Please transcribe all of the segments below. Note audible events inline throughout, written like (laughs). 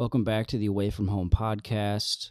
Welcome back to the Away from Home podcast.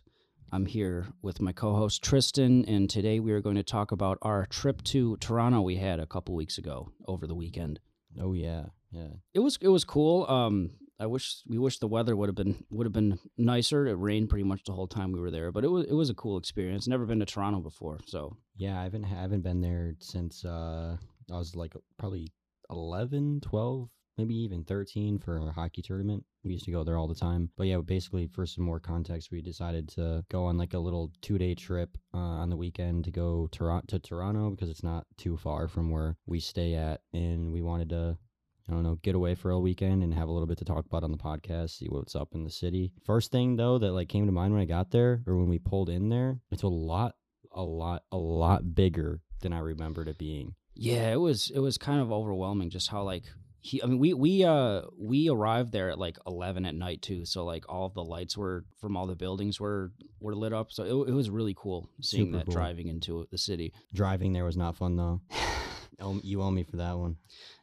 I'm here with my co host Tristen, and today we are going to talk about our trip to Toronto we had a couple weeks ago over the weekend. Oh yeah, yeah. It was it was cool. Um, I wish we wish the weather would have been would have been nicer. It rained pretty much the whole time we were there, but it was it was a cool experience. Never been to Toronto before, so Yeah, I haven't haven't been there since uh I was like probably 11, 12, maybe even 13 for a hockey tournament. We used to go there all the time. But yeah, basically for some more context, we decided to go on like a little 2-day trip uh, on the weekend to go Toronto to Toronto because it's not too far from where we stay at and we wanted to I don't know, get away for a weekend and have a little bit to talk about on the podcast, see what's up in the city. First thing though that like came to mind when I got there or when we pulled in there, it's a lot, a lot, a lot bigger than I remembered it being. yeah, it was it was kind of overwhelming just how like he. I mean, we we uh we arrived there at like eleven at night too, so like all the lights were from all the buildings were were lit up, so it, it was really cool seeing Super that cool. driving into the city. Driving there was not fun though. (sighs) Oh, you owe me for that one.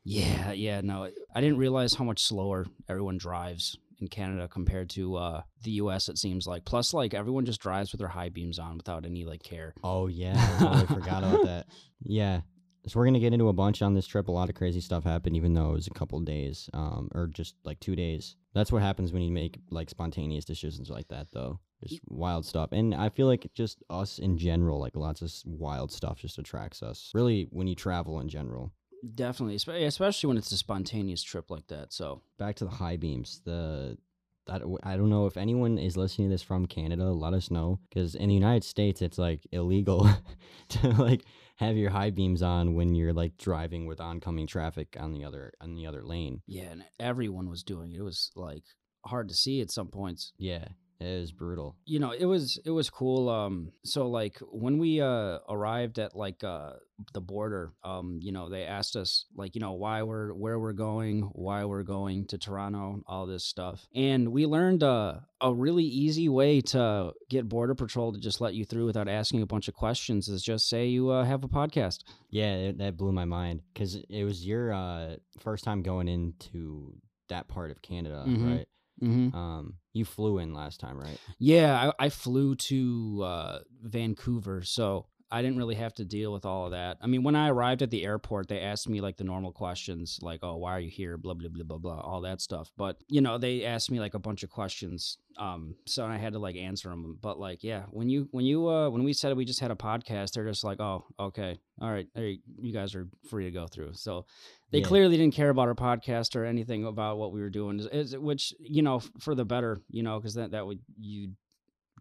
Yeah, yeah, no, I didn't realize how much slower everyone drives in Canada compared to uh, the U.S. It seems like. Plus, like everyone just drives with their high beams on without any like care. Oh yeah, I totally forgot about (laughs) that. Yeah. So we're gonna get into a bunch on this trip. A lot of crazy stuff happened, even though it was a couple days, um, or just like two days. That's what happens when you make like spontaneous decisions like that, though. Just wild stuff, and I feel like just us in general, like lots of wild stuff, just attracts us. Really, when you travel in general. Definitely, especially when it's a spontaneous trip like that. So Back to the high beams. The that I don't know if anyone is listening to this from Canada. Let us know because in the United States, it's like illegal (laughs) to like have your high beams on when you're like driving with oncoming traffic on the other on the other lane. yeah, and everyone was doing it. It was like hard to see at some points. Yeah, it is brutal. you know it was it was cool um so like when we uh arrived at like uh the border um you know they asked us like you know why we're where we're going why we're going to toronto all this stuff and we learned uh a really easy way to get border patrol to just let you through without asking a bunch of questions is just say you uh, have a podcast Yeah, it, that blew my mind because it was your uh, first time going into that part of Canada, Mhm. right? Mm-hmm. Um, you flew in last time, right? Yeah, I, I flew to uh, Vancouver, so I didn't really have to deal with all of that. I mean, when I arrived at the airport, they asked me like the normal questions, like, "Oh, why are you here?" Blah blah blah blah blah, all that stuff. But you know, they asked me like a bunch of questions, um, so I had to like answer them. But like, yeah, when you when you uh, when we said we just had a podcast, they're just like, "Oh, okay, all right, there you, guys are free to go through." So they Yeah. clearly didn't care about our podcast or anything about what we were doing, which you know, for the better, you know, because that that would you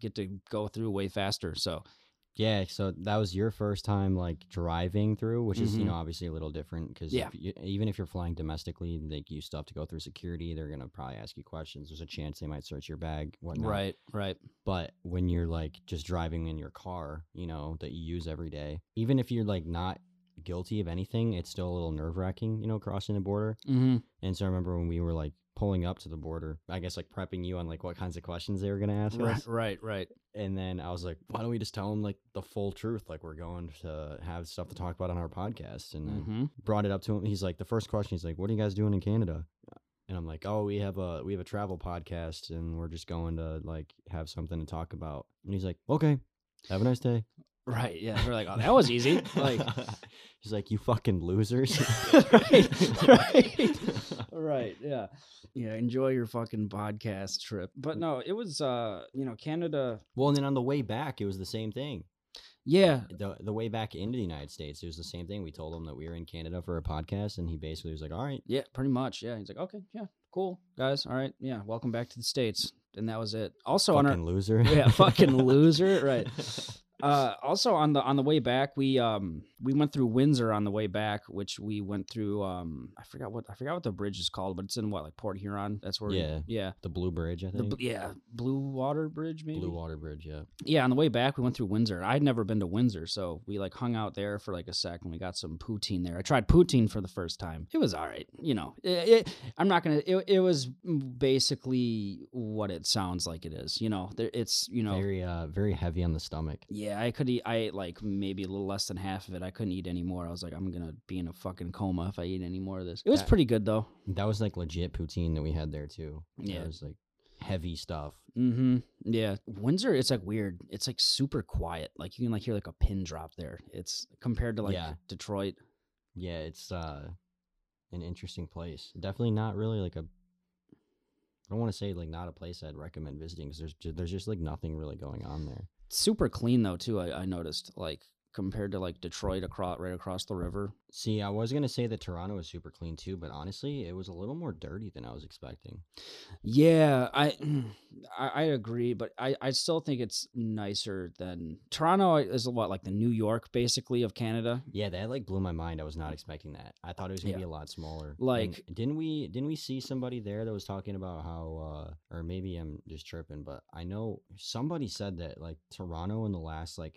get to go through way faster. So Yeah, so that was your first time like driving through, which is you Mhm. know obviously a little different because Yeah. even if you're flying domestically, like you still have to go through security. They're gonna probably ask you questions. There's a chance they might search your bag, whatnot. right, right, But when you're like just driving in your car, you know that you use every day, even if you're like not guilty of anything, it's still a little nerve wracking, you know, crossing the border. mm-hmm. And so I remember when we were like pulling up to the border, I guess like prepping you on like what kinds of questions they were gonna ask right, us. right, right. And then I was like, why don't we just tell them like the full truth? Like we're going to have stuff to talk about on our podcast. And then Mm-hmm. brought it up to him. He's like, the first question, he's like, what are you guys doing in Canada? And I'm like, oh, we have a we have a travel podcast, and we're just going to like have something to talk about. And he's like, okay, have a nice day. Right, yeah. We're like, oh, that was easy. (laughs) Like, he's like, you fucking losers. (laughs) (laughs) right, right, right. Yeah, yeah. Enjoy your fucking podcast trip. But no, it was, uh, you know, Canada. well, and then on the way back, it was the same thing. Yeah, the the way back into the United States, it was the same thing. We told him that we were in Canada for a podcast, and he basically was like, "All right, yeah, pretty much. Yeah, he's like, okay, yeah, cool, guys. All right, yeah, welcome back to the states. And that was it. Also on our fucking loser." yeah, fucking loser. Right. (laughs) Uh, also on the on the way back, we um we went through Windsor on the way back, which we went through um I forgot what I forgot what the bridge is called, but it's in what like Port Huron. That's where we- Yeah. yeah the Blue Bridge, I think. bl- yeah Blue Water Bridge maybe Blue Water Bridge, yeah. yeah on the way back we went through Windsor. I'd never been to Windsor, so we like hung out there for like a sec and we got some poutine there. I tried poutine for the first time. It was all right, you know. It, it, I'm not gonna. It, it was basically what it sounds like it is. You know, there, it's you know Very uh very heavy on the stomach. Yeah, I could eat. I ate like maybe a little less than half of it. I couldn't eat any more. I was like, I'm gonna be in a fucking coma if I eat any more of this. It was That- pretty good though. That was like legit poutine that we had there too. Yeah. It was like heavy stuff. Mm-hmm. Yeah. Windsor, it's like weird. It's like super quiet. Like you can like hear like a pin drop there. It's compared to like Yeah. Detroit. Yeah, it's uh an interesting place. Definitely not really like a. I don't want to say like not a place I'd recommend visiting because there's ju- there's just like nothing really going on there. Super clean though too. I, I noticed like compared to like Detroit across right across the river. See, I was gonna say that Toronto is super clean too, but honestly, it was a little more dirty than I was expecting. Yeah, I (clears throat) I, I agree, but I, I still think it's nicer than Toronto is a what like the New York basically of Canada. Yeah, that like blew my mind. I was not expecting that. I thought it was gonna Yeah. be a lot smaller. And Like- didn't we didn't we see somebody there that was talking about how, uh or maybe I'm just tripping, but I know somebody said that like Toronto in the last like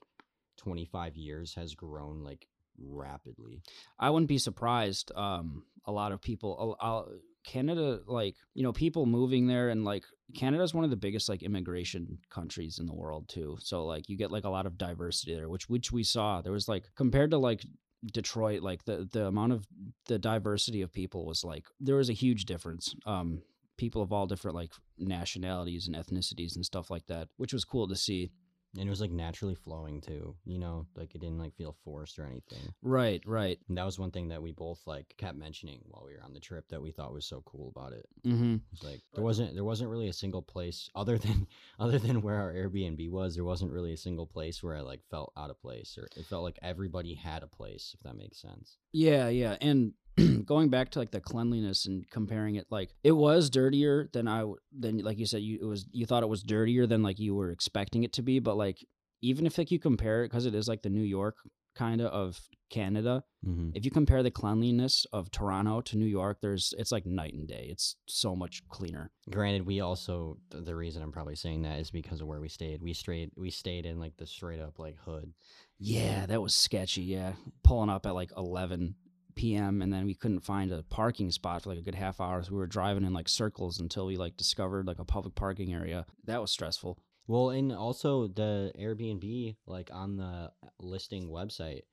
25 years has grown like rapidly. I wouldn't be surprised. Um, a lot of people, uh, Canada, like you know, people moving there, and like Canada's one of the biggest like immigration countries in the world too. So like you get like a lot of diversity there, which which we saw. There was like compared to like Detroit, like the the amount of the diversity of people was like there was a huge difference. Um, people of all different like nationalities and ethnicities and stuff like that, which was cool to see. And it was like naturally flowing too, you know, like it didn't like feel forced or anything. Right, right. And that was one thing that we both like kept mentioning while we were on the trip that we thought was so cool about it. Mm-hmm. It's like there wasn't there wasn't really a single place (laughs) other than other than where our Airbnb was. There wasn't really a single place where I like felt out of place, or it felt like everybody had a place. If that makes sense. Yeah, yeah, and (clears throat) going back to like the cleanliness and comparing it, like it was dirtier than I than like you said you it was you thought it was dirtier than like you were expecting it to be, but like even if like you compare it because it is like the New York kind of of Canada, Mm-hmm. if you compare the cleanliness of Toronto to New York, there's it's like night and day. It's so much cleaner. Granted, we also the reason I'm probably saying that is because of where we stayed. We straight we stayed in like the straight up like hood. Yeah, that was sketchy. Yeah, pulling up at like 11 p.m. and then we couldn't find a parking spot for like a good half hour. So we were driving in like circles until we like discovered like a public parking area. That was stressful. Well, and also the Airbnb, like on the uh, listing website,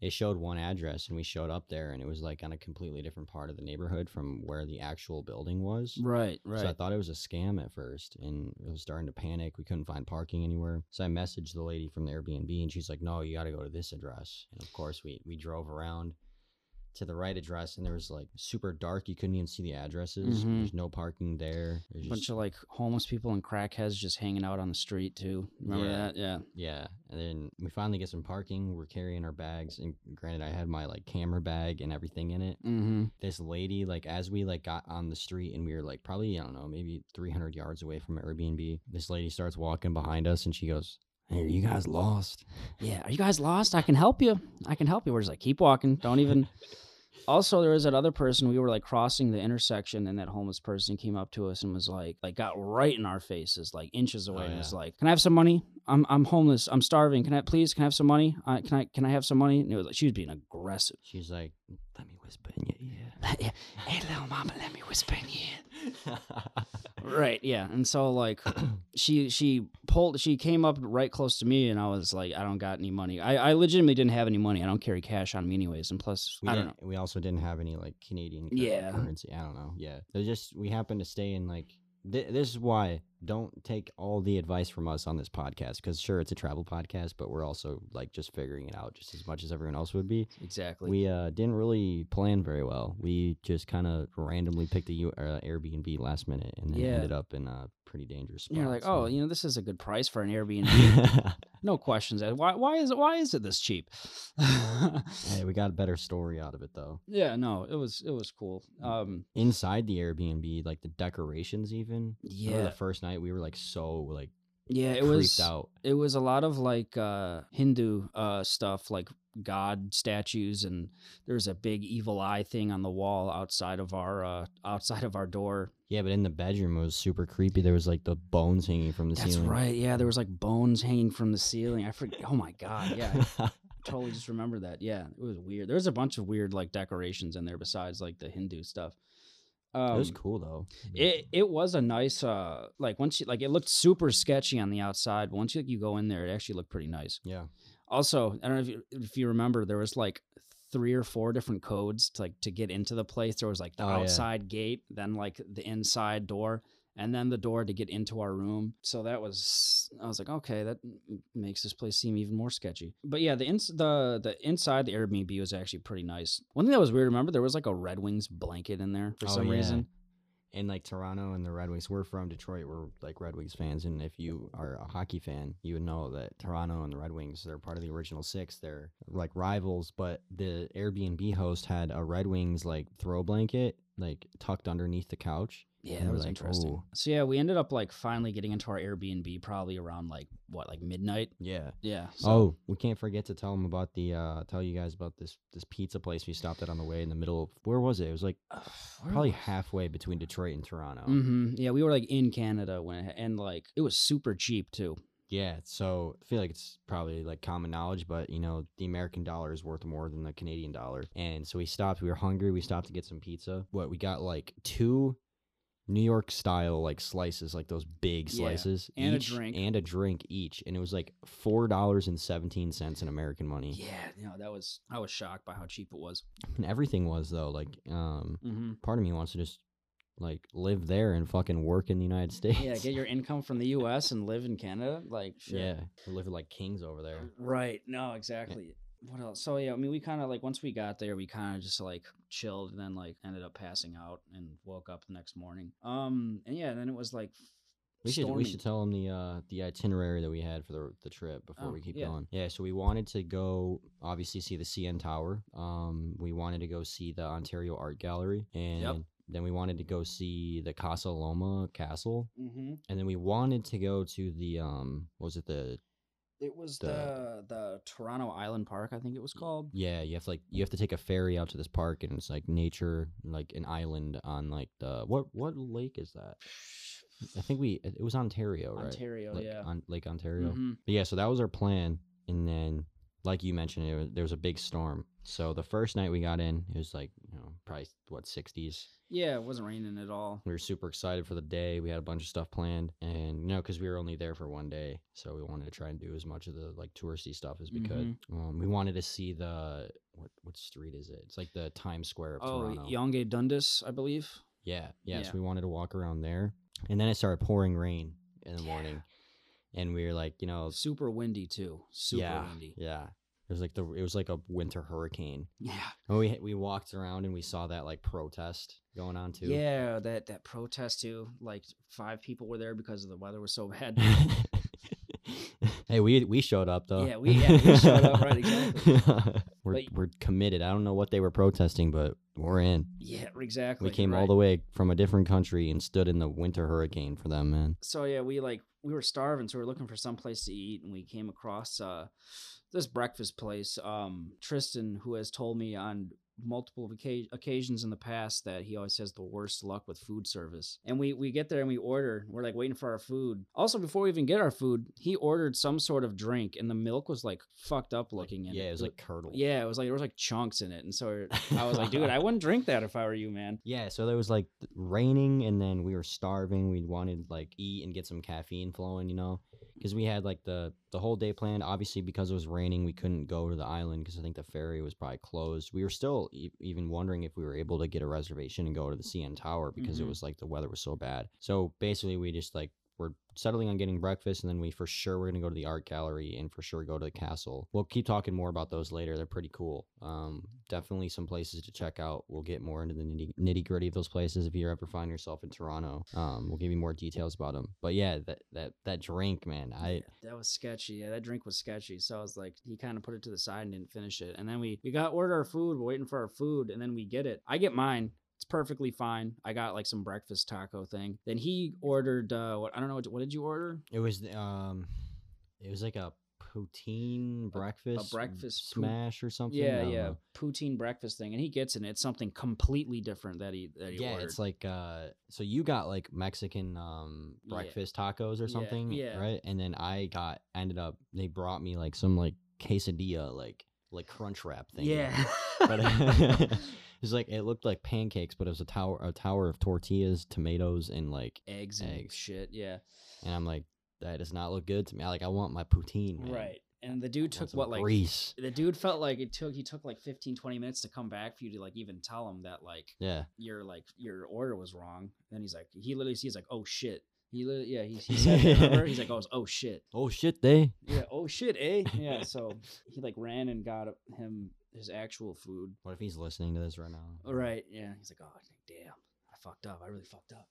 it showed one address, and we showed up there, and it was like on a completely different part of the neighborhood from where the actual building was. Right, right. So I thought it was a scam at first, and I was starting to panic. We couldn't find parking anywhere. So I messaged the lady from the Airbnb, and she's like, "No, you got to go to this address." And of course, we we drove around to the right address, and there was like super dark. You couldn't even see the addresses. Mhm. There's no parking there. There's a bunch just- of like homeless people and crackheads just hanging out on the street too. Remember Yeah. that? Yeah. Yeah, and then we finally get some parking. We're carrying our bags, and granted, I had my like camera bag and everything in it. Mm-hmm. This lady, like, as we like got on the street, and we were like probably I don't know, maybe 300 yards away from Airbnb. This lady starts walking behind us, and she goes, "Hey, are you guys lost?" Yeah. Are you guys lost? I can help you. I can help you. We're just like, keep walking. Don't even. (laughs) Also, there was that other person. We were like crossing the intersection, and that homeless person came up to us and was like, like got right in our faces, like inches away, Oh, and was like, "Can I have some money? I'm I'm homeless. I'm starving. Can I please? Can I have some money? Uh, can I can I have some money?" And it was like she was being aggressive. She's like, "Let me whisper in your ear." Hey, little mama, let me whisper in your (laughs) Right, yeah. And so like (clears throat) she she pulled she came up right close to me and I was like, I don't got any money. I, I legitimately didn't have any money. I don't carry cash on me anyways. And plus we I don't know. didn't- We also didn't have any like Canadian cur- Yeah. currency. I don't know. Yeah, they just we happened to stay in like. Th- this is why don't take all the advice from us on this podcast because sure it's a travel podcast, but we're also like just figuring it out just as much as everyone else would be. Exactly. We uh, didn't really plan very well. We just kind of randomly picked a U- uh, Airbnb last minute and then Yeah. ended up in a pretty dangerous spot. You're like, so- oh, you know, this is a good price for an (laughs) Airbnb. (laughs) no questions. Why why is it why is it this cheap? hey, we got a better story out of it though. yeah, no, it was it was cool. Um Inside the Airbnb, like the decorations, even. Yeah. the first night we were like so like Yeah, it was out. it was a lot of like uh hindu uh stuff like god statues and there's a big evil eye thing on the wall outside of our uh outside of our door Yeah, but in the bedroom it was super creepy. There was like the bones hanging from the that's ceiling. That's right yeah there was like bones hanging from the ceiling i forget (laughs) oh my god yeah I (laughs) totally just remember that yeah it was weird there was a bunch of weird like decorations in there besides like the hindu stuff um, it was cool though. It it was a nice uh like once you like it looked super sketchy on the outside, once you, like, you go in there, it actually looked pretty nice. yeah. Also, I don't know if you, if you remember, there was like three or four different codes to like to get into the place. There was like the Oh, yeah. outside gate, then like the inside door, and then the door to get into our room. So that was I was like, okay, that m- makes this place seem even more sketchy. But yeah, the ins- the the inside the Airbnb was actually pretty nice. One thing that was weird, remember there was like a Red Wings blanket in there for Oh, some yeah. reason. And like Toronto and the Red Wings, we're from Detroit. We're like Red Wings fans, and if you are a hockey fan, you would know that Toronto and the Red Wings they're part of the original six. They're like rivals, but the Airbnb host had a Red Wings like throw blanket like tucked underneath the couch. Yeah, And that was like, interesting. "Ooh." So yeah, we ended up like finally getting into our Airbnb probably around like what like midnight. Yeah. Yeah. So, oh, we can't forget to tell them about the uh tell you guys about this this pizza place we stopped at on the way in the middle of where was it? It was like probably halfway between Detroit and Toronto. Mm-hmm. Yeah, we were like in Canada when it, and like it was super cheap too. Yeah, so I feel like it's probably like common knowledge, but you know, the American dollar is worth more than the Canadian dollar. And so we stopped, we were hungry, we stopped to get some pizza. What we got like two New York style like slices, like those big Yeah, slices. and a each, drink. And a drink each. And it was like four dollars and seventeen cents in American money. Yeah, you know that was I was shocked by how cheap it was. And everything was though, like um hmm part of me wants to just like live there and fucking work in the United States. (laughs) Yeah, get your income from the U.S. and live in Canada. Like, shit. Yeah. We live like kings over there. Right. No, exactly. What else? So yeah, I mean, we kind of like once we got there, we kind of just like chilled, and then like ended up passing out and woke up the next morning. Um, and yeah, then it was like We should we should tell them the uh the itinerary that we had for the the trip before Oh, we keep yeah. going. Yeah, so we wanted to go obviously see the CN Tower. Um, we wanted to go see the Ontario Art Gallery, and then we wanted to go see the Casa Loma Castle, Mm-hmm. and then we wanted to go to the um, what was it the It was The- the the Toronto Island Park, I think it was called. yeah you have to like you have to take a ferry out to this park, and it's like nature like an island on like the what what lake is that? I think we it was Ontario, right? Ontario, Like, yeah. on Lake Ontario. Mhm. But yeah, so that was our plan, and then like you mentioned, it was, there was a big storm. So the first night we got in, it was like you know probably what sixties. Yeah, it wasn't raining at all. We were super excited for the day. We had a bunch of stuff planned, and you know because we were only there for one day, so we wanted to try and do as much of the like touristy stuff as we could. Mm-hmm. Um, we wanted to see the what what street is it? It's like the Times Square of Oh, Toronto. Yonge Dundas, I believe. Yeah, yeah. So we wanted to walk around there, and then it started pouring rain in the Yeah. morning, and we were like, you know, Super windy too. Super yeah, windy. yeah. It was like the it was like a winter hurricane. Yeah. And we we walked around and we saw that like protest going on too. Yeah, that that protest too. Like five people were there because of the weather was so bad. (laughs) hey, we we showed up though. Yeah, we- yeah, we showed up, right, exactly. (laughs) we're But- we're committed. I don't know what they were protesting, but we're in. yeah, exactly. We came all the way from a different country and stood in the winter hurricane for them, man. so yeah, we like we were starving, so we were looking for some place to eat, and we came across uh this breakfast place. Um, Tristen, who has told me on multiple occa- occasions in the past that he always has the worst luck with food service. And we we get there and we order. We're like waiting for our food. Also, before we even get our food, he ordered some sort of drink, and the milk was like fucked up looking. in Yeah, it was like curdled. Yeah, it was like there was like chunks in it, and so (laughs) I was like, dude, I wouldn't drink that if I were you, man. Yeah, so there was like raining, and then we were starving. We wanted like eat and get some caffeine flowing, you know, because we had like the the whole day planned. Obviously, because it was raining, we couldn't go to the island because I think the ferry was probably closed. We were still e- even wondering if we were able to get a reservation and go to the CN Tower because it Mhm. was like the weather was so bad. So basically, we just like we're settling on getting breakfast, and then we for sure we're gonna go to the art gallery and for sure go to the castle. We'll keep talking more about those later. They're pretty cool. Um, definitely some places to check out. We'll get more into the nitty gritty of those places if you ever find yourself in Toronto. Um, we'll give you more details about them. But yeah, that that that drink, man, I that was sketchy. Yeah, that drink was sketchy. So I was like, he kind of put it to the side and didn't finish it. And then we we got order our food. We're waiting for our food, and then we get it. I get mine. It's perfectly fine. I got like some breakfast taco thing. Then he ordered uh what I don't know what, what did you order? it was um, it was like a poutine breakfast breakfast pout- smash or something. Yeah, yeah, know. poutine breakfast thing, and he gets it. and It's something completely different that he that he yeah, ordered. it's like uh so you got like Mexican um Yeah. breakfast tacos or Yeah, something, yeah. right? And then I got ended up they brought me like some like quesadilla like like crunch wrap thing. yeah. But (laughs) (laughs) was like it looked like pancakes, but it was a tower a tower of tortillas, tomatoes and like eggs and Eggs. shit. Yeah, and I'm like that does not look good to me. I like I want my poutine, man. right. and the dude took what like grease. the dude felt like it took he took like 15 20 minutes to come back for you to like even tell him that like Yeah. your like your order was wrong then he's like he literally he's like oh shit he literally yeah he, he said that, remember? (laughs) he's like oh oh shit Oh shit, they. yeah oh shit eh yeah (laughs) so he like ran and got him his actual food What if he's listening to this right now? all right yeah he's like oh damn i fucked up i really fucked up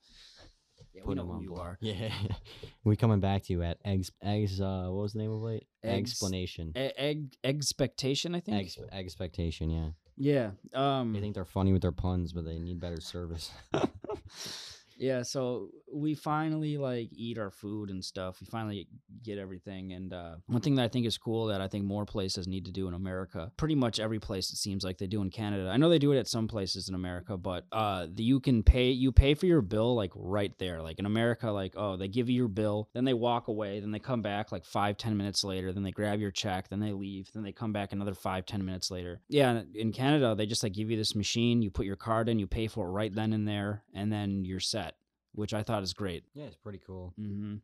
yeah we know who you are (laughs) Yeah. we coming back to you at eggs. Eggs. Uh, what was the name of it? Eggs- Explanation. E- egg expectation i think Eggs. Expectation. Yeah. yeah um They think they're funny with their puns, but they need better service. (laughs) (laughs) yeah so we finally like eat our food and stuff we finally get everything and uh, one thing that i think is cool that i think more places need to do in america pretty much every place it seems like they do in canada i know they do it at some places in america but uh, you can pay you pay for your bill like right there like in america like oh they give you your bill then they walk away then they come back like five ten minutes later then they grab your check then they leave then they come back another five ten minutes later. Yeah in canada they just like give you this machine you put your card in you pay for it right then and there and then you're set which I thought is great. yeah, it's pretty cool. Mm-hmm.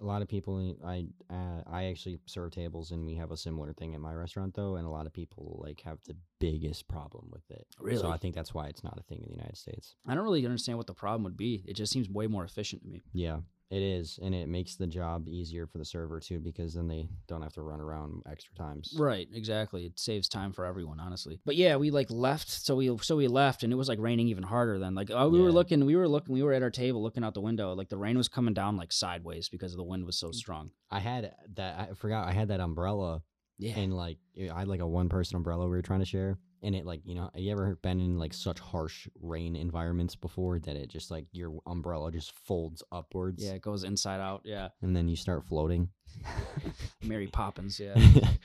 A lot of people. I uh, I actually serve tables, and we have a similar thing at my restaurant though, and a lot of people like have the biggest problem with it. Really? So I think that's why it's not a thing in the United States. I don't really understand what the problem would be. It just seems way more efficient to me. Yeah, it is, and it makes the job easier for the server too, because then they don't have to run around extra times. Right, exactly. It saves time for everyone, honestly. But yeah, we like left, so we so we left, and it was like raining even harder then. Like uh, we were looking, we were looking, we were at our table looking out the window. Like the rain was coming down like sideways because the wind was so strong. I had that. I forgot I had that umbrella, Yeah, and like I had like a one person umbrella we were trying to share, and it like you know have you ever been in like such harsh rain environments before that it just like your umbrella just folds upwards, yeah, it goes inside out. Yeah, and then you start floating. (laughs) Mary Poppins. Yeah.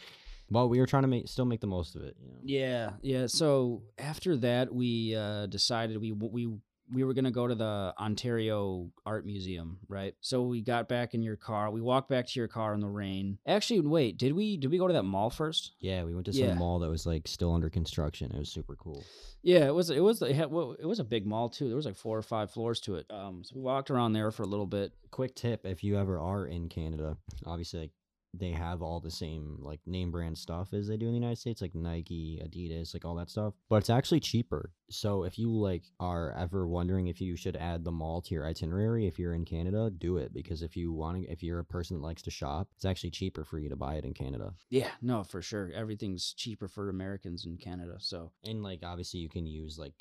(laughs) well, we were trying to make still make the most of it. You know? Yeah, yeah. So after that, we uh, decided we we we were gonna go to the Ontario Art Museum, right? So we got back in your car. We walked back to your car in the rain. Actually, wait, did we did we go to that mall first? Yeah, we went to some Yeah. mall that was like still under construction. It was super cool. Yeah, it was it was it, had, well, it was a big mall too. There was like four or five floors to it. Um, so we walked around there for a little bit. quick tip if you ever are in Canada, obviously like they have all the same like name brand stuff as they do in the United States, like Nike, Adidas, like all that stuff. But it's actually cheaper. So if you like are ever wondering if you should add the mall to your itinerary if you're in Canada, do it because if you want to if you're a person that likes to shop, it's actually cheaper for you to buy it in Canada. Yeah, no, for sure. Everything's cheaper for Americans in Canada. So And like obviously you can use like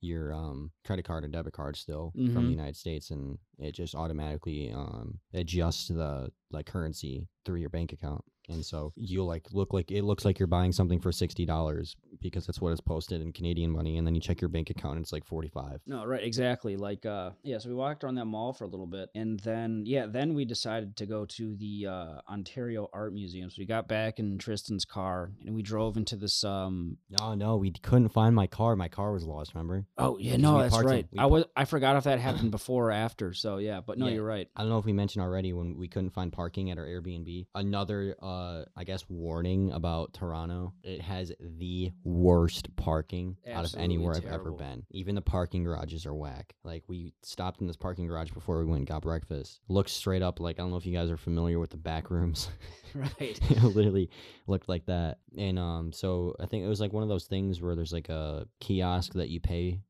your um credit card or debit card still Mhm. from the United States and it just automatically um adjusts the like currency through your bank account. And so you'll like look like it looks like you're buying something for sixty dollars because that's what is posted in Canadian money, and then you check your bank account and it's like forty five. No, right, exactly. Like, uh, yeah. So we walked around that mall for a little bit, and then, yeah, then we decided to go to the uh, Ontario Art Museum. So we got back in Tristen's car, and we drove into this. Um. Oh no, we couldn't find my car. My car was lost. Remember? Oh yeah, no, that's right. I was I forgot if that happened (clears throat) before or after. So yeah, but no, Yeah. you're right. I don't know if we mentioned already when we couldn't find parking at our Airbnb. Another, uh, I guess, warning about Toronto. It has the worst parking out of Absolutely anywhere I've ever been. Even the parking garages are whack. Like we stopped in this parking garage before we went and got breakfast. Looked straight up like I don't know if you guys are familiar with the back rooms. (laughs) right. (laughs) it literally looked like that. And um, so I think it was like one of those things where there's like a kiosk that you pay.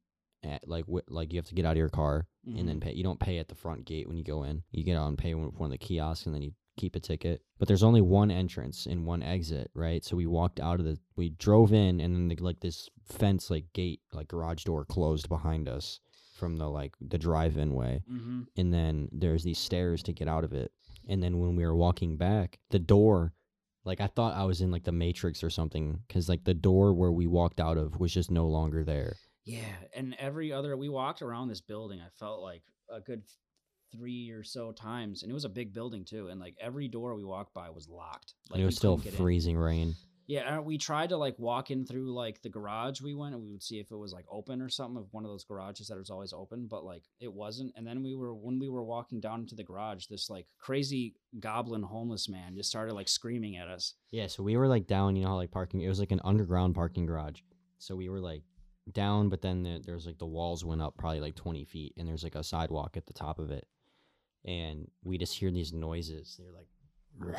At, like wi- like you have to get out of your car and then pay. You don't pay at the front gate when you go in. You get out and pay one of the kiosks, and then you keep a ticket. But there's only one entrance and one exit, right? So we walked out of the, we drove in, and then the, like this fence, like gate, like garage door closed behind us from the like the drive-in way, Mm-hmm. and then there's these stairs to get out of it. And then when we were walking back, the door. Like I thought I was in like the Matrix or something, because like the door where we walked out of was just no longer there. Yeah, and every other we walked around this building, I felt like a good three or so times, and it was a big building too. And like every door we walked by was locked. Like and it was still freezing rain. Yeah, we tried to like walk in through like the garage we went and we would see if it was like open or something of one of those garages that is always open, but like it wasn't. And then we were when we were walking down into the garage, this like crazy goblin homeless man just started like screaming at us. Yeah, so we were like down, you know how like parking it was like an underground parking garage. So we were like down, but then there, there's like the walls went up probably like 20 feet, and there's like a sidewalk at the top of it. And we just hear these noises. They're like (laughs)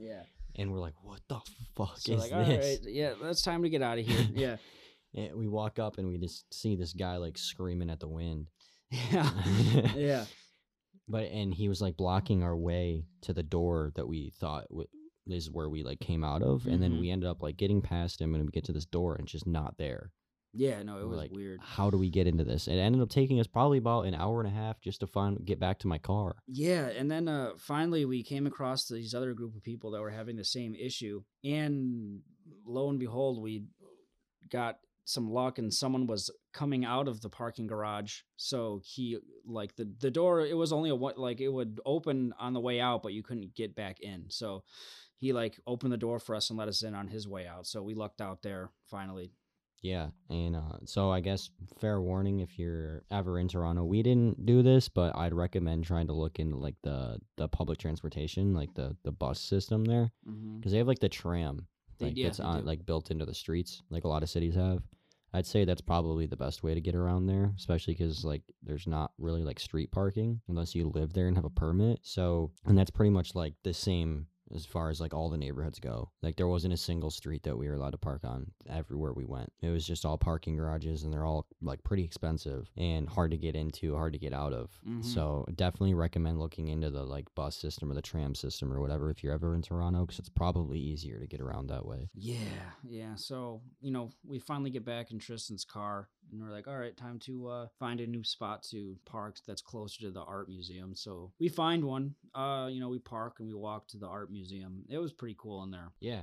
yeah. and we're like, "What the fuck So is like, all this?" right, yeah, it's time to get out of here. (laughs) Yeah. And we walk up and we just see this guy like screaming at the wind. Yeah. (laughs) Yeah. but and he was like blocking our way to the door that we thought w- is where we like came out of, and then Mhm. we ended up like getting past him and we get to this door and it's just not there. Yeah, no, it was like, weird. How do we get into this? It ended up taking us probably about an hour and a half just to find get back to my car. Yeah, and then uh, finally we came across these other group of people that were having the same issue, and lo and behold, we got some luck, and someone was coming out of the parking garage. So he like the the door, it was only a one like it would open on the way out, but you couldn't get back in. So he like opened the door for us and let us in on his way out. So we lucked out there finally. Yeah, and uh, so I guess fair warning if you're ever in Toronto, we didn't do this, but I'd recommend trying to look into like the the public transportation, like the the bus system there, Mm-hmm. because they have like the tram, They- like yeah, it's on do. like built into the streets, like a lot of cities have. I'd say that's probably the best way to get around there, especially because like there's not really like street parking unless you live there and have a permit. So, and that's pretty much like the same as far as like all the neighborhoods go. Like there wasn't a single street that we were allowed to park on everywhere we went. It was just all parking garages and they're all like pretty expensive and hard to get into, hard to get out of. Mhm. So, definitely recommend looking into the like bus system or the tram system or whatever if you're ever in Toronto cuz it's probably easier to get around that way. Yeah, yeah. So, you know, we finally get back in Tristen's car and we're like, all right, time to uh, find a new spot to park that's closer to the art museum. So we find one. Uh, you know, we park and we walk to the art museum. It was pretty cool in there. Yeah,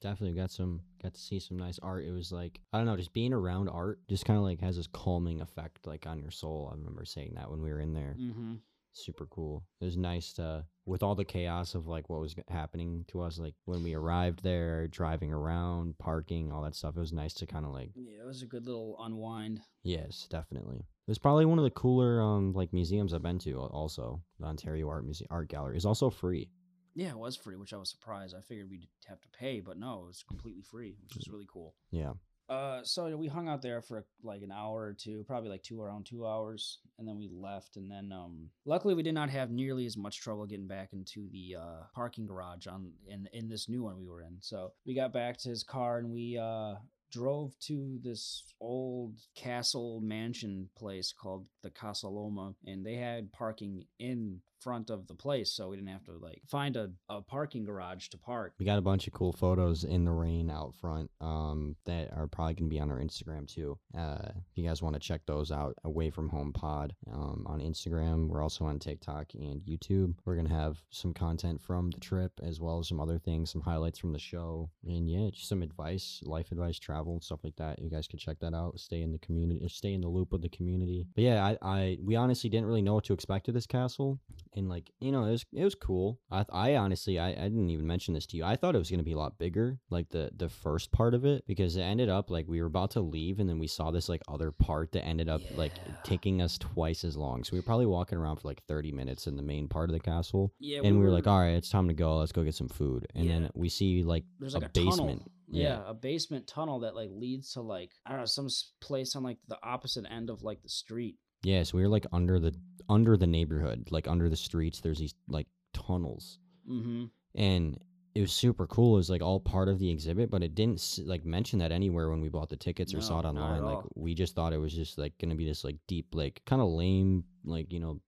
definitely got some got to see some nice art. It was like I don't know, just being around art just kind of like has this calming effect like on your soul. I remember saying that when we were in there. Mm-hmm. Super cool. It was nice to with all the chaos of like what was happening to us like when we arrived there, driving around, parking, all that stuff. It was nice to kind of like Yeah, it was a good little unwind. yes, definitely. It was probably one of the cooler um like museums I've been to also. The Ontario Art Museum Art Gallery is also free. Yeah, it was free, which I was surprised. I figured we'd have to pay, but no, it was completely free, which was really cool. Yeah. Uh, so we hung out there for like an hour or two, probably like two around two hours, and then we left. And then, um, luckily we did not have nearly as much trouble getting back into the uh, parking garage on in in this new one we were in. So we got back to his car and we uh drove to this old castle mansion place called the Casa Loma, and they had parking in front of the place, so we didn't have to like find a, a parking garage to park. We got a bunch of cool photos in the rain out front um, that are probably going to be on our Instagram too. Uh, if you guys want to check those out, Away From Home Pod um, on Instagram. We're also on TikTok and YouTube. We're going to have some content from the trip as well as some other things, some highlights from the show. And yeah, just some advice, life advice, travel, stuff like that. You guys can check that out. Stay in the community, stay in the loop with the community. But yeah, I, I we honestly didn't really know what to expect of this castle and like you know it was it was cool i, I honestly I, I didn't even mention this to you i thought it was going to be a lot bigger like the the first part of it because it ended up like we were about to leave and then we saw this like other part that ended up like taking us twice as long so we were probably walking around for like 30 minutes in the main part of the castle Yeah, and we were like all right it's time to go let's go get some food and Yeah. then we see like there's a like a, basement tunnel. Yeah. Yeah. a basement tunnel that like leads to like I don't know some place on like the opposite end of like the street. yeah so we were like under the under the neighborhood like under the streets there's these like tunnels Mm-hmm. and it was super cool. It was like all part of the exhibit, but it didn't like mention that anywhere when we bought the tickets or saw it No, not at online. Like we just thought it was just like gonna be this like deep, like kind of lame, like you know,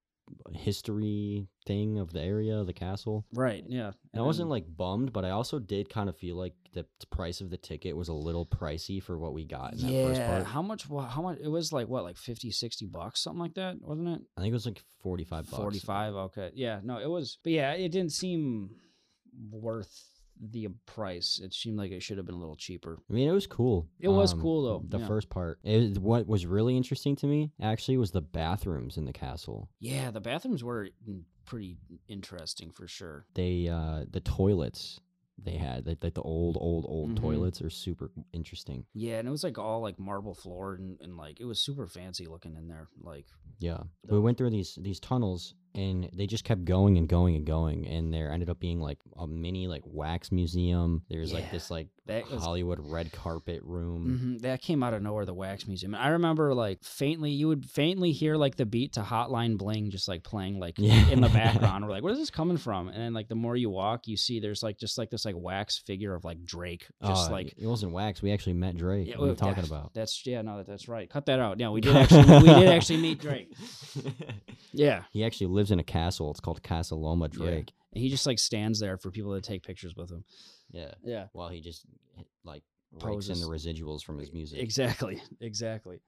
history thing of the area, the castle. Right. Yeah. And I wasn't like bummed, but I also did kind of feel like the price of the ticket was a little pricey for what we got in that first yeah. part. How much? How much? It was like what, like 50, 60 bucks, something like that, wasn't it? I think it was like forty five bucks. Forty five. Okay. Yeah. No, it was. But yeah, it didn't seem worth the price. It seemed like it should have been a little cheaper. I mean, it was cool. It was Um, cool, though, The yeah. first part. It, what was really interesting to me actually was the bathrooms in the castle. Yeah, the bathrooms were pretty interesting for sure. they uh the toilets they had like, like the old old old Mhm. toilets are super interesting Yeah, and it was like all like marble floored and, and like it was super fancy looking in there. Like yeah The- we went through these these tunnels and they just kept going and going and going and there ended up being like a mini like wax museum there's like this like that was- hollywood red carpet room hmm That came out of nowhere, the Wax Museum. I remember like faintly, you would faintly hear like the beat to Hotline Bling just like playing like Yeah. in the background. (laughs) We're like, where is this coming from? And then like the more you walk, you see there's like just like this like wax figure of like Drake, just Uh, like. it wasn't wax we actually met drake Yeah, what are you talking about That's yeah, no, that, that's right. Cut that out. Yeah, we (laughs) did actually we did actually meet Drake. (laughs) Yeah, he actually lives in a castle it's called casa loma Yeah. drake and he just like stands there for people to take pictures with him. yeah, Yeah, while he just eh, like writes in the residuals from his music exactly, (laughs) exactly.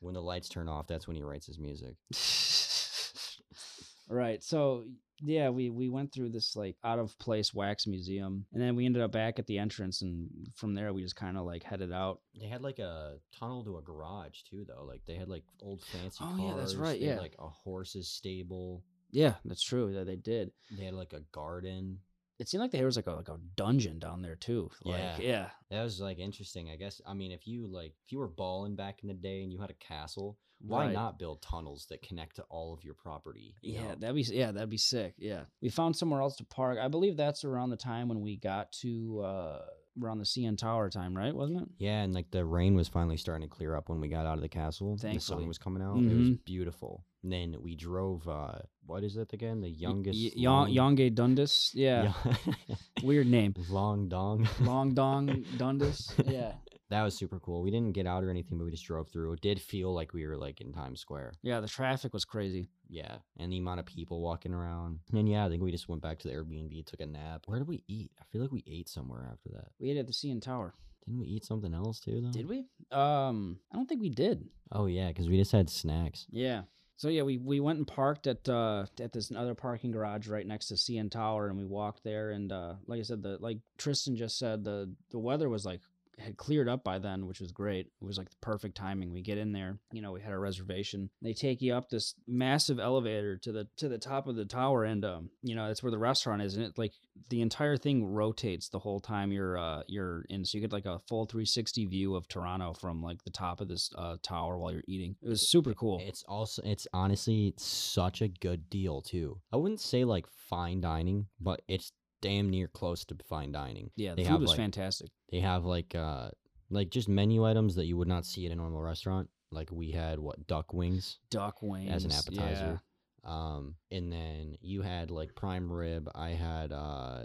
when the lights turn off that's when he writes his music (laughs) right. So yeah, we we went through this like out of place wax museum, and then we ended up back at the entrance, and from there we just kind of like headed out. They had like a tunnel to a garage too, though. Like they had like old fancy Oh, cars. yeah, that's right, they had, yeah. like a horse's stable. Yeah, that's true. That they did. They had like a garden. It seemed like there was like a like a dungeon down there too. Like, Yeah. yeah. That was like interesting. I guess. I mean, if you like, if you were balling back in the day and you had a castle, why Right. not build tunnels that connect to all of your property? you Yeah, know? that'd be yeah, that'd be sick. Yeah, we found somewhere else to park. I believe that's around the time when we got to uh around the CN Tower time, right? Wasn't it? Yeah, and like the rain was finally starting to clear up when we got out of the castle. The sun was coming out. It was Mhm. beautiful. Then we drove. uh What is it again? The youngest. Y- long- Yonge Dundas. Yeah, Yeah. (laughs) weird name. (laughs) Long dong. Long Dong (laughs) Dundas. Yeah, That was super cool. We didn't get out or anything, but we just drove through. It did feel like we were like in Times Square. yeah. The traffic was crazy. Yeah. And the amount of people walking around. And yeah, I think we just went back to the Airbnb, took a nap. Where did we eat? I feel like we ate somewhere after that. We ate at the CN Tower. Didn't we eat something else too though? Did we? Um, I don't think we did. Oh yeah, because we just had snacks. Yeah. So yeah, we, we went and parked at uh at this other parking garage right next to CN Tower, and we walked there. And uh, like I said, the like Tristen just said, the the weather was like had cleared up by then, which was great. It was like the perfect timing. We get in there, you know, we had a reservation. They take you up this massive elevator to the to the top of the tower, and um, you know, that's where the restaurant is, and it like the entire thing rotates the whole time you're uh you're in, so you get like a full 360 view of Toronto from like the top of this uh tower while you're eating. It was super cool. It's also it's honestly such a good deal too. I wouldn't say like fine dining, but it's damn near close to fine dining. Yeah, the They food have, was like- fantastic. They have like uh like just menu items that you would not see at a normal restaurant. Like we had what duck wings Duck wings as an yeah. appetizer. Um and then you had like prime rib. I had uh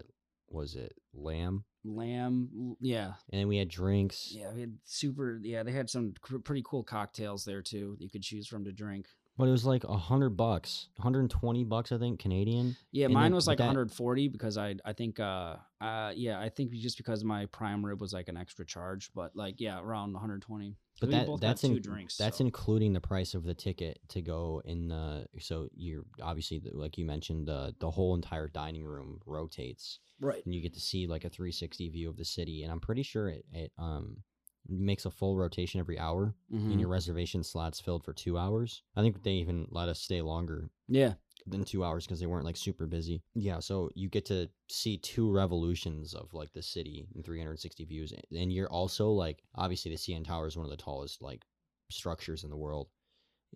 was it lamb? lamb. Yeah, And then we had drinks. yeah. We had super. Yeah, they had some cr- pretty cool cocktails there too that you could choose from to drink. But it was like a hundred bucks. hundred and twenty bucks I think Canadian. Yeah, And mine then- was like that- 140 because I I think uh uh yeah I think just because my prime rib was like an extra charge, but like yeah around 120. 'Cause But that that's two in, drinks. that's so- including the price of the ticket to go in the so you're obviously like you mentioned the the whole entire dining room rotates right. and you get to see like a 360 view of the city and I'm pretty sure it, it um makes a full rotation every hour Mhm. and your reservation slots filled for 2 hours. I think they even let us stay longer Yeah, than 2 hours cuz they weren't like super busy. Yeah, so you get to see two revolutions of like the city in 360 views and you're also like obviously the CN Tower is one of the tallest like structures in the world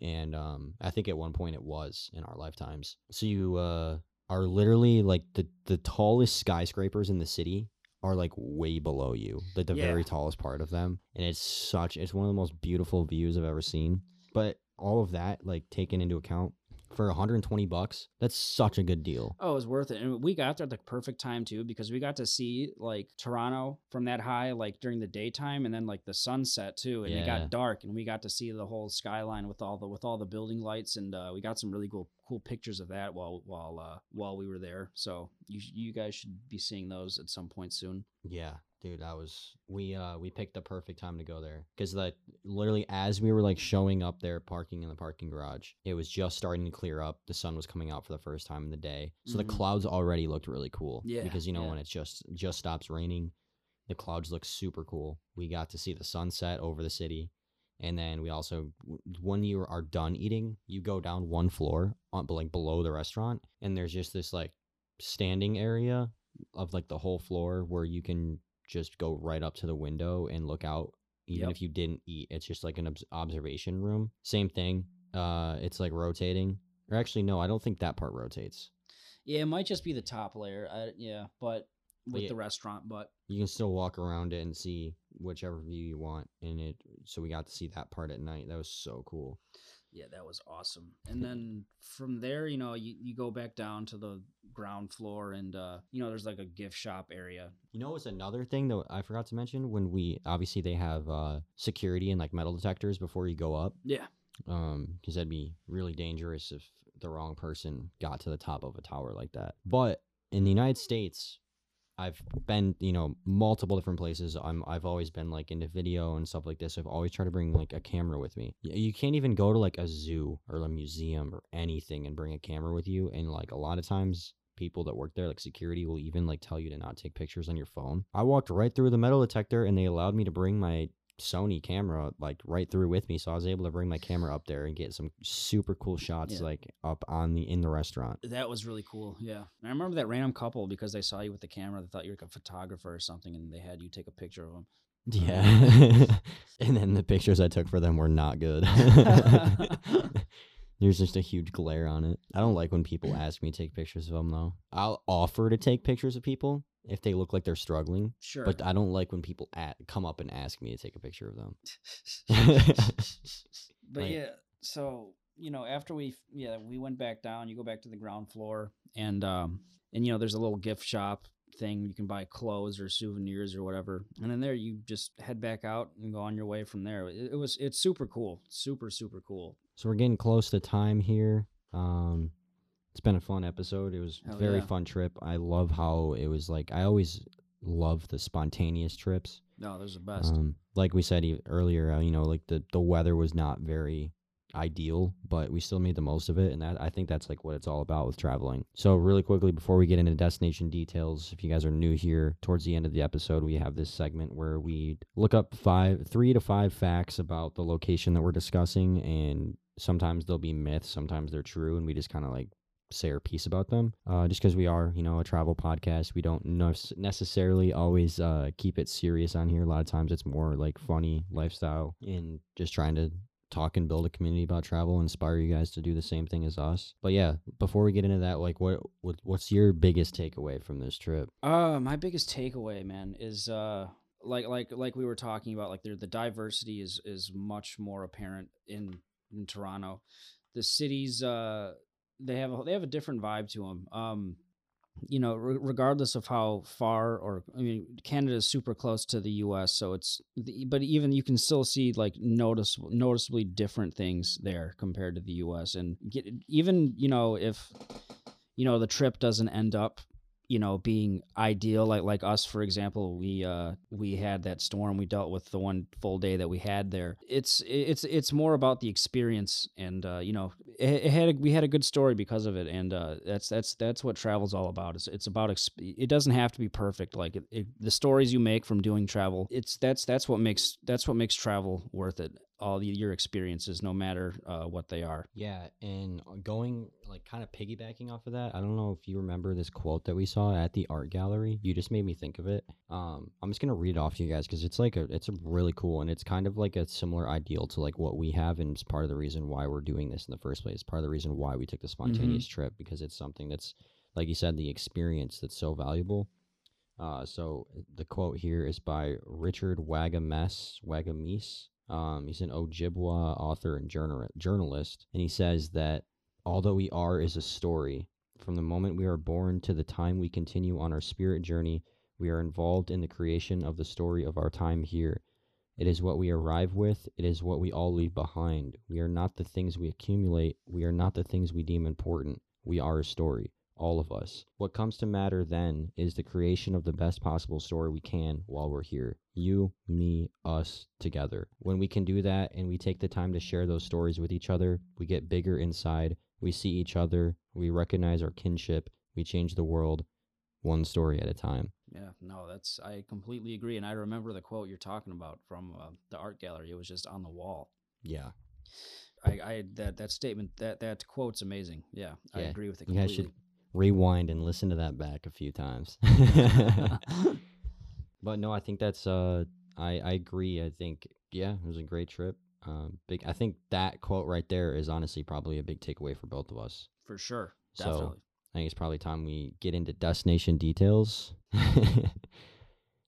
and um i think at one point it was in our lifetimes so you uh are literally like the the tallest skyscrapers in the city are like way below you like the Yeah. very tallest part of them and it's such it's one of the most beautiful views i've ever seen but all of that like taken into account for 120 bucks that's such a good deal Oh, it was worth it. And we got there at the perfect time too, because we got to see like Toronto from that high, like during the daytime, and then like the sunset too. And it got dark, and we got to see the whole skyline with all the with all the building lights, and uh, we got some really cool cool pictures of that while while uh, while we were there. So you you guys should be seeing those at some point soon. Yeah, dude, I was we uh we picked the perfect time to go there because like literally as we were like showing up there, parking in the parking garage, it was just starting to clear up. The sun was coming out for the first time in the day, so Mhm. the clouds already looked really cool. Yeah, because you know yeah. when it just just stops raining, the clouds look super cool. We got to see the sunset over the city. And then we also, when you are done eating, you go down one floor, on, like below the restaurant, and there's just this like standing area of like the whole floor where you can just go right up to the window and look out even Yep. if you didn't eat it's just like an obs- observation room same thing uh it's like rotating Or actually, no, I don't think that part rotates. Yeah, it might just be the top layer. I, yeah, but with yeah. the restaurant, but You can still walk around it and see whichever view you want in it. So we got to see that part at night. That was so cool. yeah, that was awesome. And then from there, you know, you, you go back down to the ground floor and uh, you know, there's like a gift shop area. You know what's another thing that I forgot to mention when we obviously they have uh security and like metal detectors before you go up. Yeah. Um, because that'd be really dangerous if the wrong person got to the top of a tower like that. But in the United States, I've been, you know, multiple different places. I'm I've always been like into video and stuff like this. I've always tried to bring like a camera with me. You can't even go to like a zoo or a museum or anything and bring a camera with you. And like a lot of times people that work there, like security, will even like tell you to not take pictures on your phone. I walked right through the metal detector and they allowed me to bring my Sony camera like right through with me. So I was able to bring my camera up there and get some super cool shots Yeah. like up on the in the restaurant. That was really cool. Yeah. And I remember that random couple because they saw you with the camera. They thought you were like a photographer or something and they had you take a picture of them. Yeah. Um, (laughs) and then the pictures I took for them were not good. (laughs) There's just a huge glare on it. I don't like when people (laughs) ask me to take pictures of them though. I'll offer to take pictures of people if they look like they're struggling, Sure. but I don't like when people at, come up and ask me to take a picture of them. (laughs) (laughs) but Like- yeah, so you know, after we yeah we went back down, you go back to the ground floor, and um and you know there's a little gift shop thing you can buy clothes or souvenirs or whatever, and then there you just head back out and go on your way from there. It, it was it's super cool, super super cool. So we're getting close to time here. Um, it's been a fun episode. It was a Hell very yeah. fun trip. I love how it was like. I always love the spontaneous trips. No, those are the best. Um, like we said e- earlier, uh, you know, like the the weather was not very ideal, but we still made the most of it, and that I think that's like what it's all about with traveling. So really quickly before we get into destination details, if you guys are new here, towards the end of the episode, we have this segment where we look up five, three to five facts about the location that we're discussing, and sometimes they'll be myths, sometimes they're true, and we just kind of like say our piece about them. Uh, just because we are, you know, a travel podcast, we don't nec- necessarily always uh, keep it serious on here. A lot of times it's more like funny lifestyle and just trying to talk and build a community about travel, inspire you guys to do the same thing as us. But yeah, before we get into that, like, what, what what's your biggest takeaway from this trip? Uh, my biggest takeaway, man, is uh, like like like we were talking about, like there the diversity is is much more apparent in in Toronto. The city's uh, they have a, they have a different vibe to them. Um, you know, re- regardless of how far or I mean, Canada is super close to the U.S., so it's but even you can still see like noticeable noticeably different things there compared to the U.S. and get even you know if you know the trip doesn't end up you know being ideal like like us for example we uh we had that storm we dealt with the one full day that we had there. It's it's it's more about the experience and uh you know it, it had a, we had a good story because of it and uh that's that's that's what travel's all about. It's it's about exp- it doesn't have to be perfect like it, it, the stories you make from doing travel it's that's that's what makes that's what makes travel worth it all the, your experiences no matter uh what they are Yeah, and going like kind of piggybacking off of that, I don't know if you remember this quote that we saw at the art gallery. You just made me think of it. Um, I'm just gonna read it off to you guys because it's like a, it's a really cool and it's kind of like a similar ideal to like what we have, and it's part of the reason why we're doing this in the first place. Part of the reason why we took the spontaneous trip because it's something that's, like you said, the experience that's so valuable. Uh, so the quote here is by Richard Wagamese Wagamese. Um, he's an Ojibwa author and journal- journalist, and he says that although we are is a story, from the moment we are born to the time we continue on our spirit journey, we are involved in the creation of the story of our time here. It is what we arrive with, it is what we all leave behind. We are not the things we accumulate, we are not the things we deem important. We are a story all of us. What comes to matter then is the creation of the best possible story we can while we're here. You, me, us, together. When we can do that and we take the time to share those stories with each other, we get bigger inside. We see each other, we recognize our kinship, we change the world one story at a time. Yeah, no, that's I completely agree, and I remember the quote you're talking about from uh, the art gallery. It was just on the wall. Yeah. I, I that that statement that that quote's amazing. Yeah, I agree with it You guys should rewind and listen to that back a few times. (laughs) (laughs) but no, I think that's uh I I agree. I think yeah, it was a great trip. Um, big. I think that quote right there is honestly probably a big takeaway for both of us. For sure. So- I think it's probably time we get into destination details. (laughs)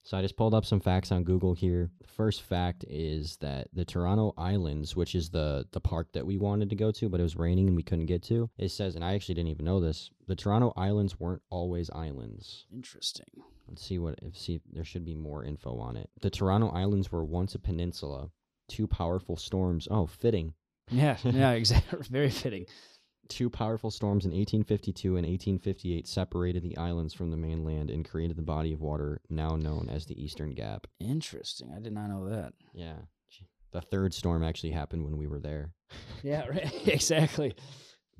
so I just pulled up some facts on Google here. The first fact is that the Toronto Islands, which is the the park that we wanted to go to, but it was raining and we couldn't get to. It says, and I actually didn't even know this, the Toronto Islands weren't always islands. Interesting. Let's see what if see there should be more info on it. The Toronto Islands were once a peninsula. Two powerful storms. Oh, fitting. Yeah, (laughs) yeah, exactly. (laughs) Very fitting. Two powerful storms in 1852 and 1858 separated the islands from the mainland and created the body of water now known as the Eastern Gap. Interesting. I did not know that. Yeah. The third storm actually happened when we were there. (laughs) Yeah, right. (laughs) exactly.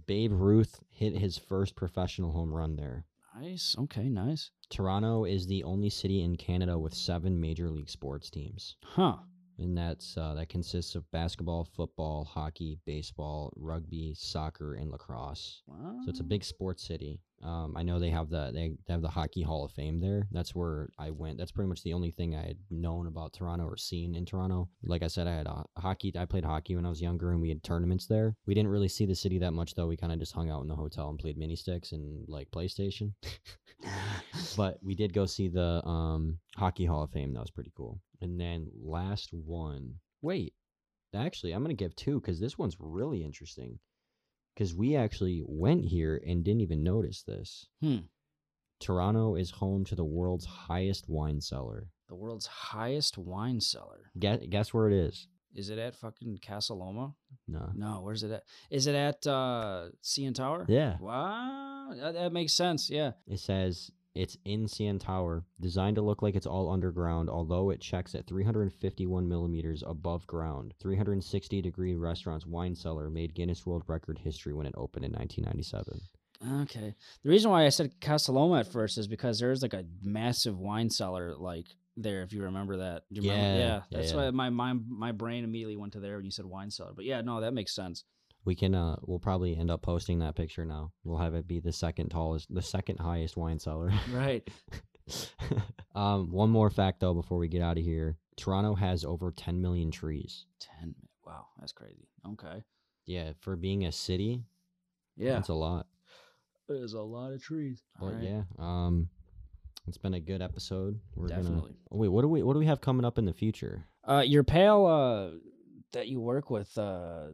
Babe Ruth hit his first professional home run there. Nice. Okay, nice. Toronto is the only city in Canada with seven major league sports teams. Huh. And that's uh, that consists of basketball, football, hockey, baseball, rugby, soccer, and lacrosse. Wow. So it's a big sports city. Um, I know they have the they have the hockey Hall of Fame there. That's where I went. That's pretty much the only thing I had known about Toronto or seen in Toronto. Like I said, I had uh, hockey. I played hockey when I was younger, and we had tournaments there. We didn't really see the city that much though. We kind of just hung out in the hotel and played mini sticks and like PlayStation. (laughs) (laughs) but we did go see the um, hockey Hall of Fame. That was pretty cool. And then last one. Wait, actually, I'm gonna give two because this one's really interesting. Because we actually went here and didn't even notice this. Hmm. Toronto is home to the world's highest wine cellar. The world's highest wine cellar. Guess, guess where it is? Is it at fucking Casa Loma? No. No, where's it at? Is it at uh CN Tower? Yeah. Wow. Oh, that, that makes sense. Yeah. It says it's in CN Tower, designed to look like it's all underground, although it checks at 351 millimeters above ground. 360 degree restaurant's wine cellar made Guinness World Record history when it opened in 1997. Okay. The reason why I said Casa Loma at first is because there's like a massive wine cellar like there, if you remember that. You remember? Yeah, Yeah. yeah, That's yeah. why my, my my brain immediately went to there when you said wine cellar. But yeah, no, that makes sense. We can uh we'll probably end up posting that picture now. We'll have it be the second tallest the second highest wine cellar. Right. (laughs) um one more fact though before we get out of here. Toronto has over 10 million trees. Ten. Wow, that's crazy. Okay. Yeah, for being a city, Yeah. that's a lot. There's a lot of trees. But yeah, um it's been a good episode. We're gonna Definitely. oh, wait, what do we what do we have coming up in the future? Uh, your pal uh, that you work with, uh,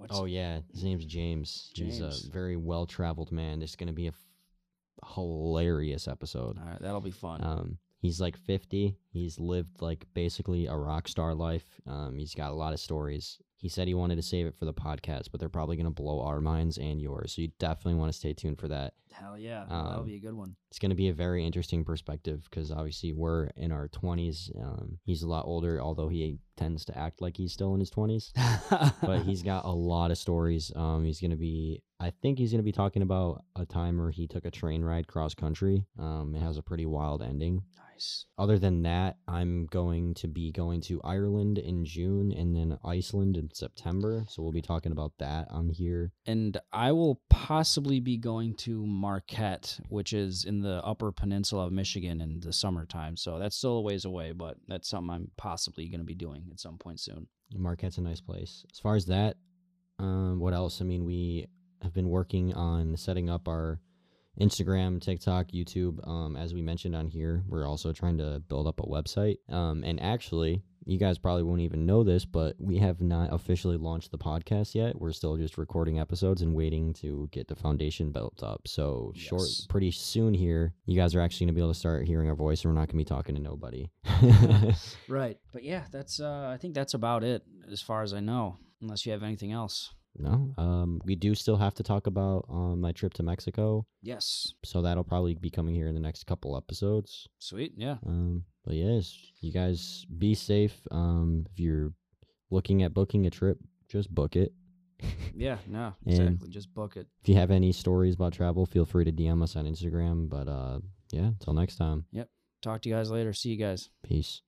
what's Oh yeah, his name's James. He's a very well traveled man. It's gonna be a f- hilarious episode. All right, that'll be fun. Um, he's like 50. He's lived like basically a rock star life. Um, he's got a lot of stories. He said he wanted to save it for the podcast, but they're probably gonna blow our minds and yours. So you definitely want to stay tuned for that. Hell yeah, that'll um, be a good one. It's gonna be a very interesting perspective because obviously we're in our 20s. Um, he's a lot older, although he tends to act like he's still in his 20s. (laughs) but he's got a lot of stories. Um, he's gonna be. I think he's gonna be talking about a time where he took a train ride cross country. Um, it has a pretty wild ending. nice. Other than that, I'm going to be going to Ireland in June and then Iceland in September. So we'll be talking about that on here. And I will possibly be going to Marquette, which is in the Upper Peninsula of Michigan in the summertime. So that's still a ways away, but that's something I'm possibly going to be doing at some point soon. Marquette's a nice place. As far as that, um, what else? I mean, we have been working on setting up our Instagram, TikTok, YouTube. Um, as we mentioned on here, we're also trying to build up a website. Um, and actually, you guys probably won't even know this, but we have not officially launched the podcast yet. We're still just recording episodes and waiting to get the foundation built up. So short, pretty soon here, you guys are actually gonna be able to start hearing our voice, and we're not gonna be talking to nobody. (laughs) Right. But yeah, that's uh I think that's about it as far as I know, unless you have anything else. No, um, we do still have to talk about um, my trip to Mexico, Yes. so that'll probably be coming here in the next couple episodes. Sweet. Yeah. Um, but yes, you guys be safe. Um, if you're looking at booking a trip, just book it. (laughs) Yeah, no. Exactly. Just book it. If you have any stories about travel, feel free to DM us on Instagram. But uh, yeah, until next time, Yep. Talk to you guys later. See you guys. peace.